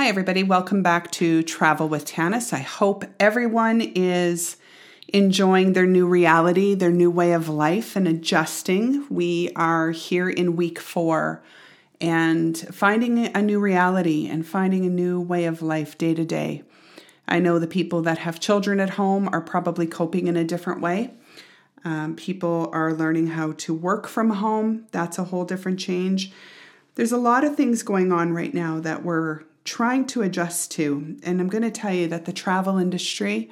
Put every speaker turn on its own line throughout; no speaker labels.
Hi, everybody. Welcome back to Travel with Tanis. I hope everyone is enjoying their new reality, their new way of life, and adjusting. We are here in week four and finding a new reality and finding a new way of life day to day. I know the people that have children at home are probably coping in a different way. Um, people are learning how to work from home. That's a whole different change. There's a lot of things going on right now that we're trying to adjust to. And I'm going to tell you that the travel industry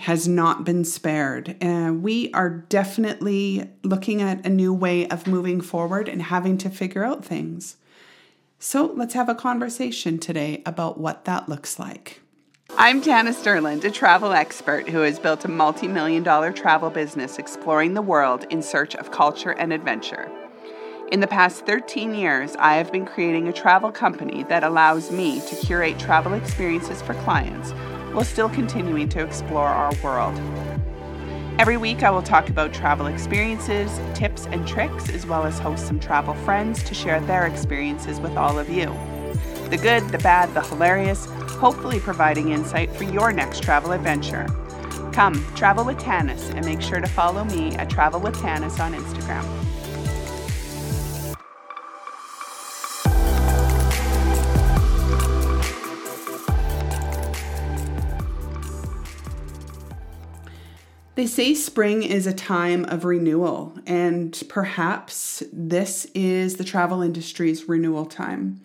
has not been spared. Uh, we are definitely looking at a new way of moving forward and having to figure out things. So let's have a conversation today about what that looks like. I'm Tanis Sterland, a travel expert who has built a multi million dollar travel business exploring the world in search of culture and adventure. In the past 13 years, I have been creating a travel company that allows me to curate travel experiences for clients while still continuing to explore our world. Every week, I will talk about travel experiences, tips, and tricks, as well as host some travel friends to share their experiences with all of you. The good, the bad, the hilarious, hopefully providing insight for your next travel adventure. Come, travel with Tanis, and make sure to follow me at Travel with Tanis on Instagram. They say spring is a time of renewal, and perhaps this is the travel industry's renewal time.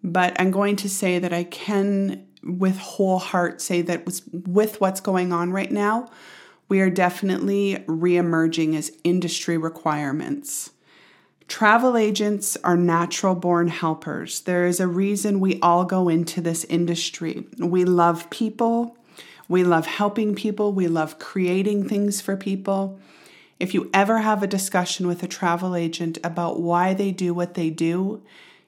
But I'm going to say that I can, with whole heart, say that with what's going on right now, we are definitely reemerging as industry requirements. Travel agents are natural born helpers. There is a reason we all go into this industry. We love people, we love helping people, we love creating things for people. If you ever have a discussion with a travel agent about why they do what they do,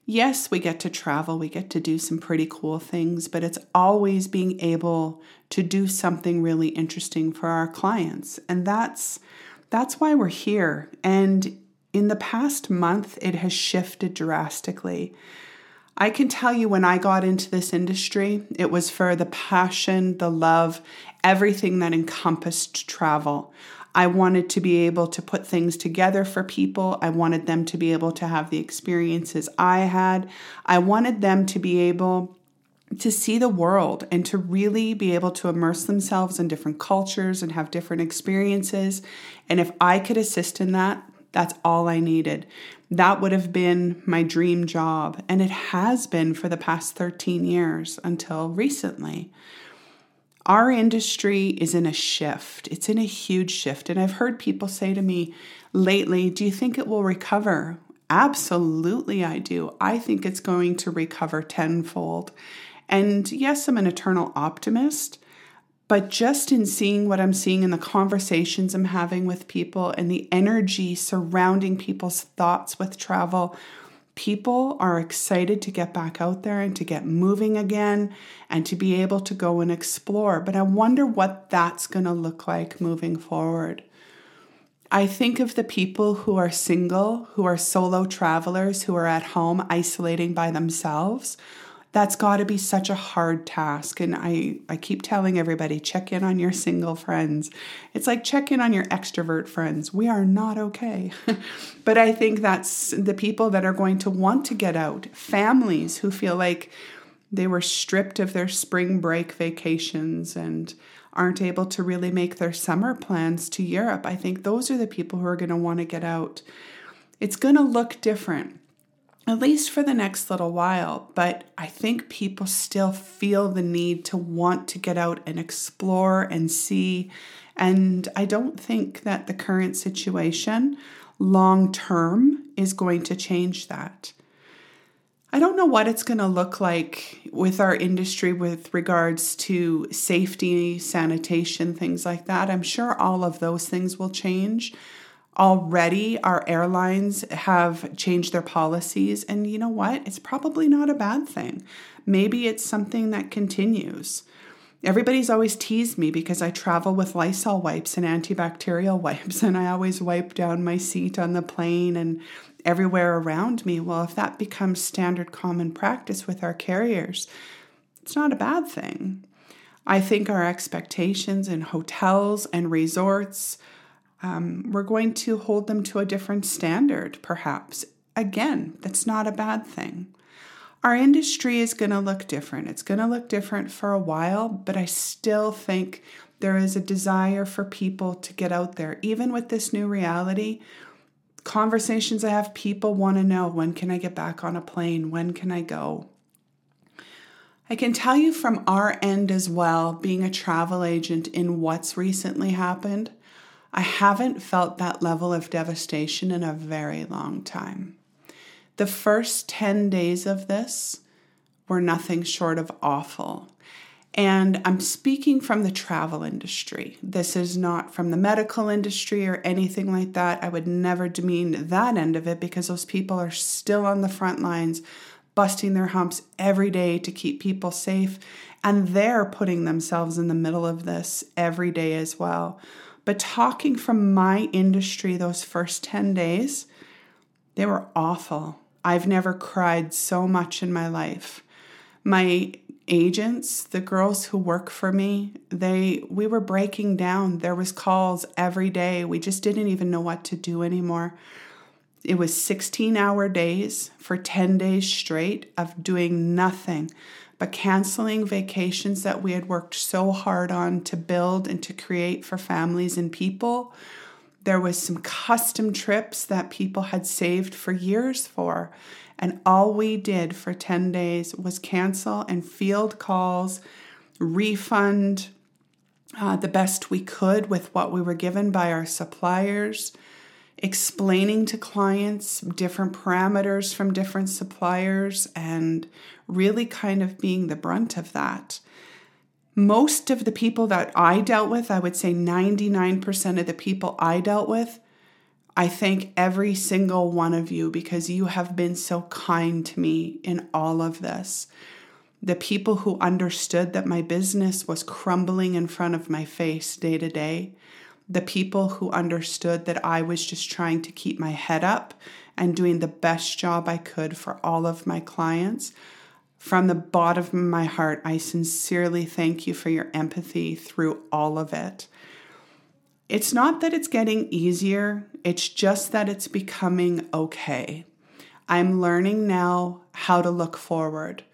yes, we get to travel, we get to do some pretty cool things, but it's always being able to do something really interesting for our clients. And that's that's why we're here. And in the past month it has shifted drastically. I can tell you when I got into this industry, it was for the passion, the love, everything that encompassed travel. I wanted to be able to put things together for people. I wanted them to be able to have the experiences I had. I wanted them to be able to see the world and to really be able to immerse themselves in different cultures and have different experiences. And if I could assist in that, that's all I needed. That would have been my dream job, and it has been for the past 13 years until recently. Our industry is in a shift. It's in a huge shift. And I've heard people say to me lately, Do you think it will recover? Absolutely, I do. I think it's going to recover tenfold. And yes, I'm an eternal optimist. But just in seeing what I'm seeing in the conversations I'm having with people and the energy surrounding people's thoughts with travel, people are excited to get back out there and to get moving again and to be able to go and explore. But I wonder what that's going to look like moving forward. I think of the people who are single, who are solo travelers, who are at home isolating by themselves that's got to be such a hard task and i i keep telling everybody check in on your single friends. It's like check in on your extrovert friends. We are not okay. But i think that's the people that are going to want to get out. Families who feel like they were stripped of their spring break vacations and aren't able to really make their summer plans to Europe. I think those are the people who are going to want to get out. It's going to look different at least for the next little while. But I think people still feel the need to want to get out and explore and see. And I don't think that the current situation long term is going to change that. I don't know what it's going to look like with our industry with regards to safety, sanitation, things like that. I'm sure all of those things will change. Already, our airlines have changed their policies, and you know what? It's probably not a bad thing. Maybe it's something that continues. Everybody's always teased me because I travel with Lysol wipes and antibacterial wipes, and I always wipe down my seat on the plane and everywhere around me. Well, if that becomes standard common practice with our carriers, It's not a bad thing. I think our expectations in hotels and resorts, um, we're going to hold them to a different standard, perhaps. Again, that's not a bad thing. Our industry is going to look different. It's going to look different for a while, but I still think there is a desire for people to get out there. Even with this new reality, conversations I have, people want to know when can I get back on a plane? When can I go? I can tell you from our end as well, being a travel agent in what's recently happened, I haven't felt that level of devastation in a very long time. The first 10 days of this were nothing short of awful. And I'm speaking from the travel industry. This is not from the medical industry or anything like that. I would never demean that end of it because those people are still on the front lines, busting their humps every day to keep people safe. And they're putting themselves in the middle of this every day as well. But talking from my industry, those first 10 days, they were awful. I've never cried so much in my life. My agents, the girls who work for me, they we were breaking down. There was calls every day. We just didn't even know what to do anymore. It was 16-hour days for 10 days straight of doing nothing but canceling vacations that we had worked so hard on to build and to create for families and people. There was some custom trips that people had saved for years for and all we did for 10 days was cancel and field calls, refund uh, the best we could with what we were given by our suppliers, explaining to clients different parameters from different suppliers, and really kind of being the brunt of that. Most of the people that I dealt with, I would say 99% of the people I dealt with, I thank every single one of you because you have been so kind to me in all of this. The people who understood that my business was crumbling in front of my face day to day. The people who understood that I was just trying to keep my head up and doing the best job I could for all of my clients. From the bottom of my heart, I sincerely thank you for your empathy through all of it. It's not that it's getting easier, it's just that it's becoming okay. I'm learning now how to look forward.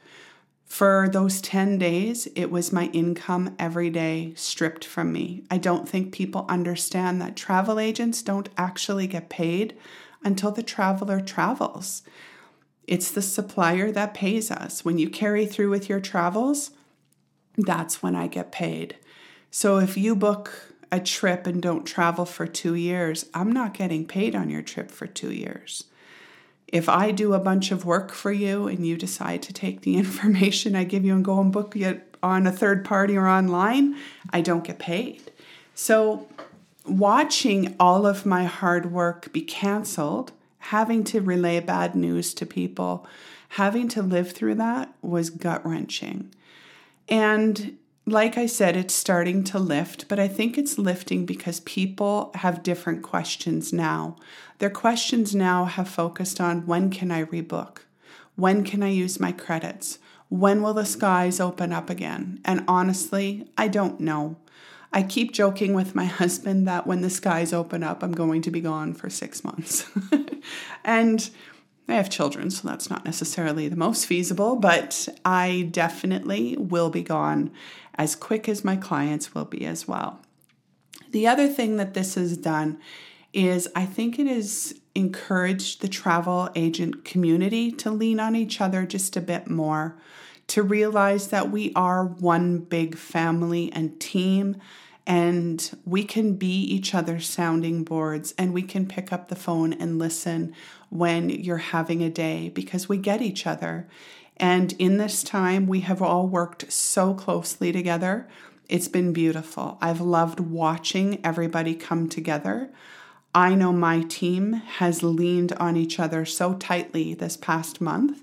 For those 10 days, it was my income every day stripped from me. I don't think people understand that travel agents don't actually get paid until the traveler travels. It's the supplier that pays us. When you carry through with your travels, that's when I get paid. So if you book a trip and don't travel for two years, I'm not getting paid on your trip for two years. If I do a bunch of work for you and you decide to take the information I give you and go and book it on a third party or online, I don't get paid. So, watching all of my hard work be canceled, having to relay bad news to people, having to live through that was gut wrenching. And like I said, it's starting to lift, but I think it's lifting because people have different questions now. Their questions now have focused on when can I rebook? When can I use my credits? When will the skies open up again? And honestly, I don't know. I keep joking with my husband that when the skies open up, I'm going to be gone for six months. and I have children, so that's not necessarily the most feasible, but I definitely will be gone as quick as my clients will be as well. The other thing that this has done is I think it has encouraged the travel agent community to lean on each other just a bit more, to realize that we are one big family and team and we can be each other's sounding boards and we can pick up the phone and listen when you're having a day because we get each other. And in this time, we have all worked so closely together. It's been beautiful. I've loved watching everybody come together. I know my team has leaned on each other so tightly this past month.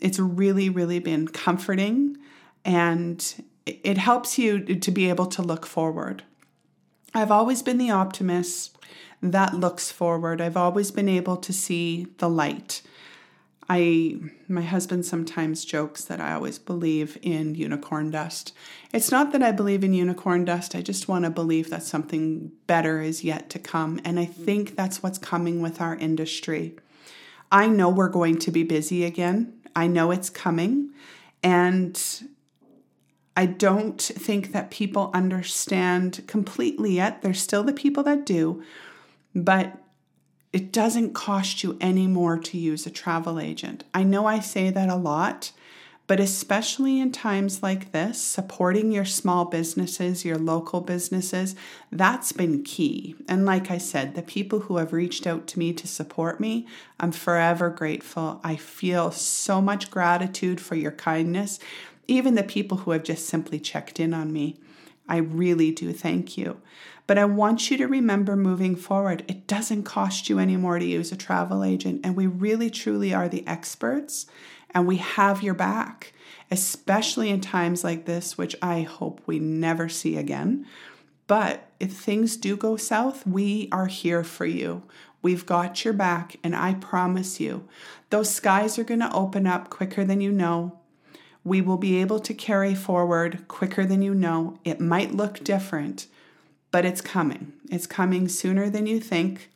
It's really, really been comforting and it helps you to be able to look forward. I've always been the optimist that looks forward. I've always been able to see the light. I my husband sometimes jokes that I always believe in unicorn dust. It's not that I believe in unicorn dust. I just want to believe that something better is yet to come and I think that's what's coming with our industry. I know we're going to be busy again. I know it's coming and I don't think that people understand completely yet. There's still the people that do, but it doesn't cost you any more to use a travel agent. I know I say that a lot, but especially in times like this, supporting your small businesses, your local businesses, that's been key. And like I said, the people who have reached out to me to support me, I'm forever grateful. I feel so much gratitude for your kindness, even the people who have just simply checked in on me. I really do thank you. But I want you to remember moving forward, it doesn't cost you anymore to use a travel agent. And we really, truly are the experts and we have your back, especially in times like this, which I hope we never see again. But if things do go south, we are here for you. We've got your back, and I promise you, those skies are going to open up quicker than you know. We will be able to carry forward quicker than you know. It might look different, but it's coming. It's coming sooner than you think.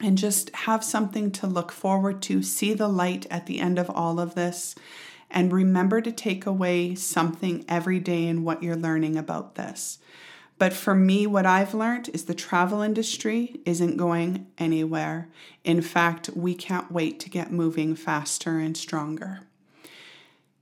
And just have something to look forward to. See the light at the end of all of this. And remember to take away something every day in what you're learning about this. But for me, what I've learned is the travel industry isn't going anywhere. In fact, we can't wait to get moving faster and stronger.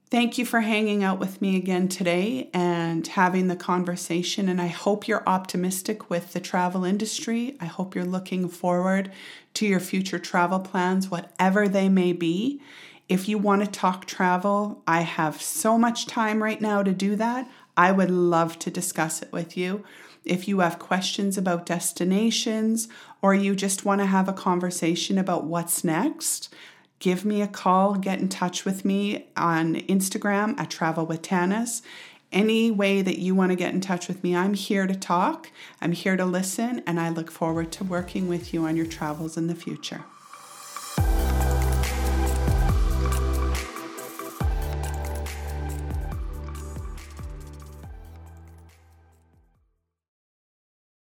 Thank you for hanging out with me again today and having the conversation. And I hope you're optimistic with the travel industry. I hope you're looking forward to your future travel plans, whatever they may be. If you want to talk travel, I have so much time right now to do that. I would love to discuss it with you. If you have questions about destinations or you just want to have a conversation about what's next, give me a call, get in touch with me on Instagram at Travel with Tanis. Any way that you want to get in touch with me, I'm here to talk, I'm here to listen, and I look forward to working with you on your travels in the future.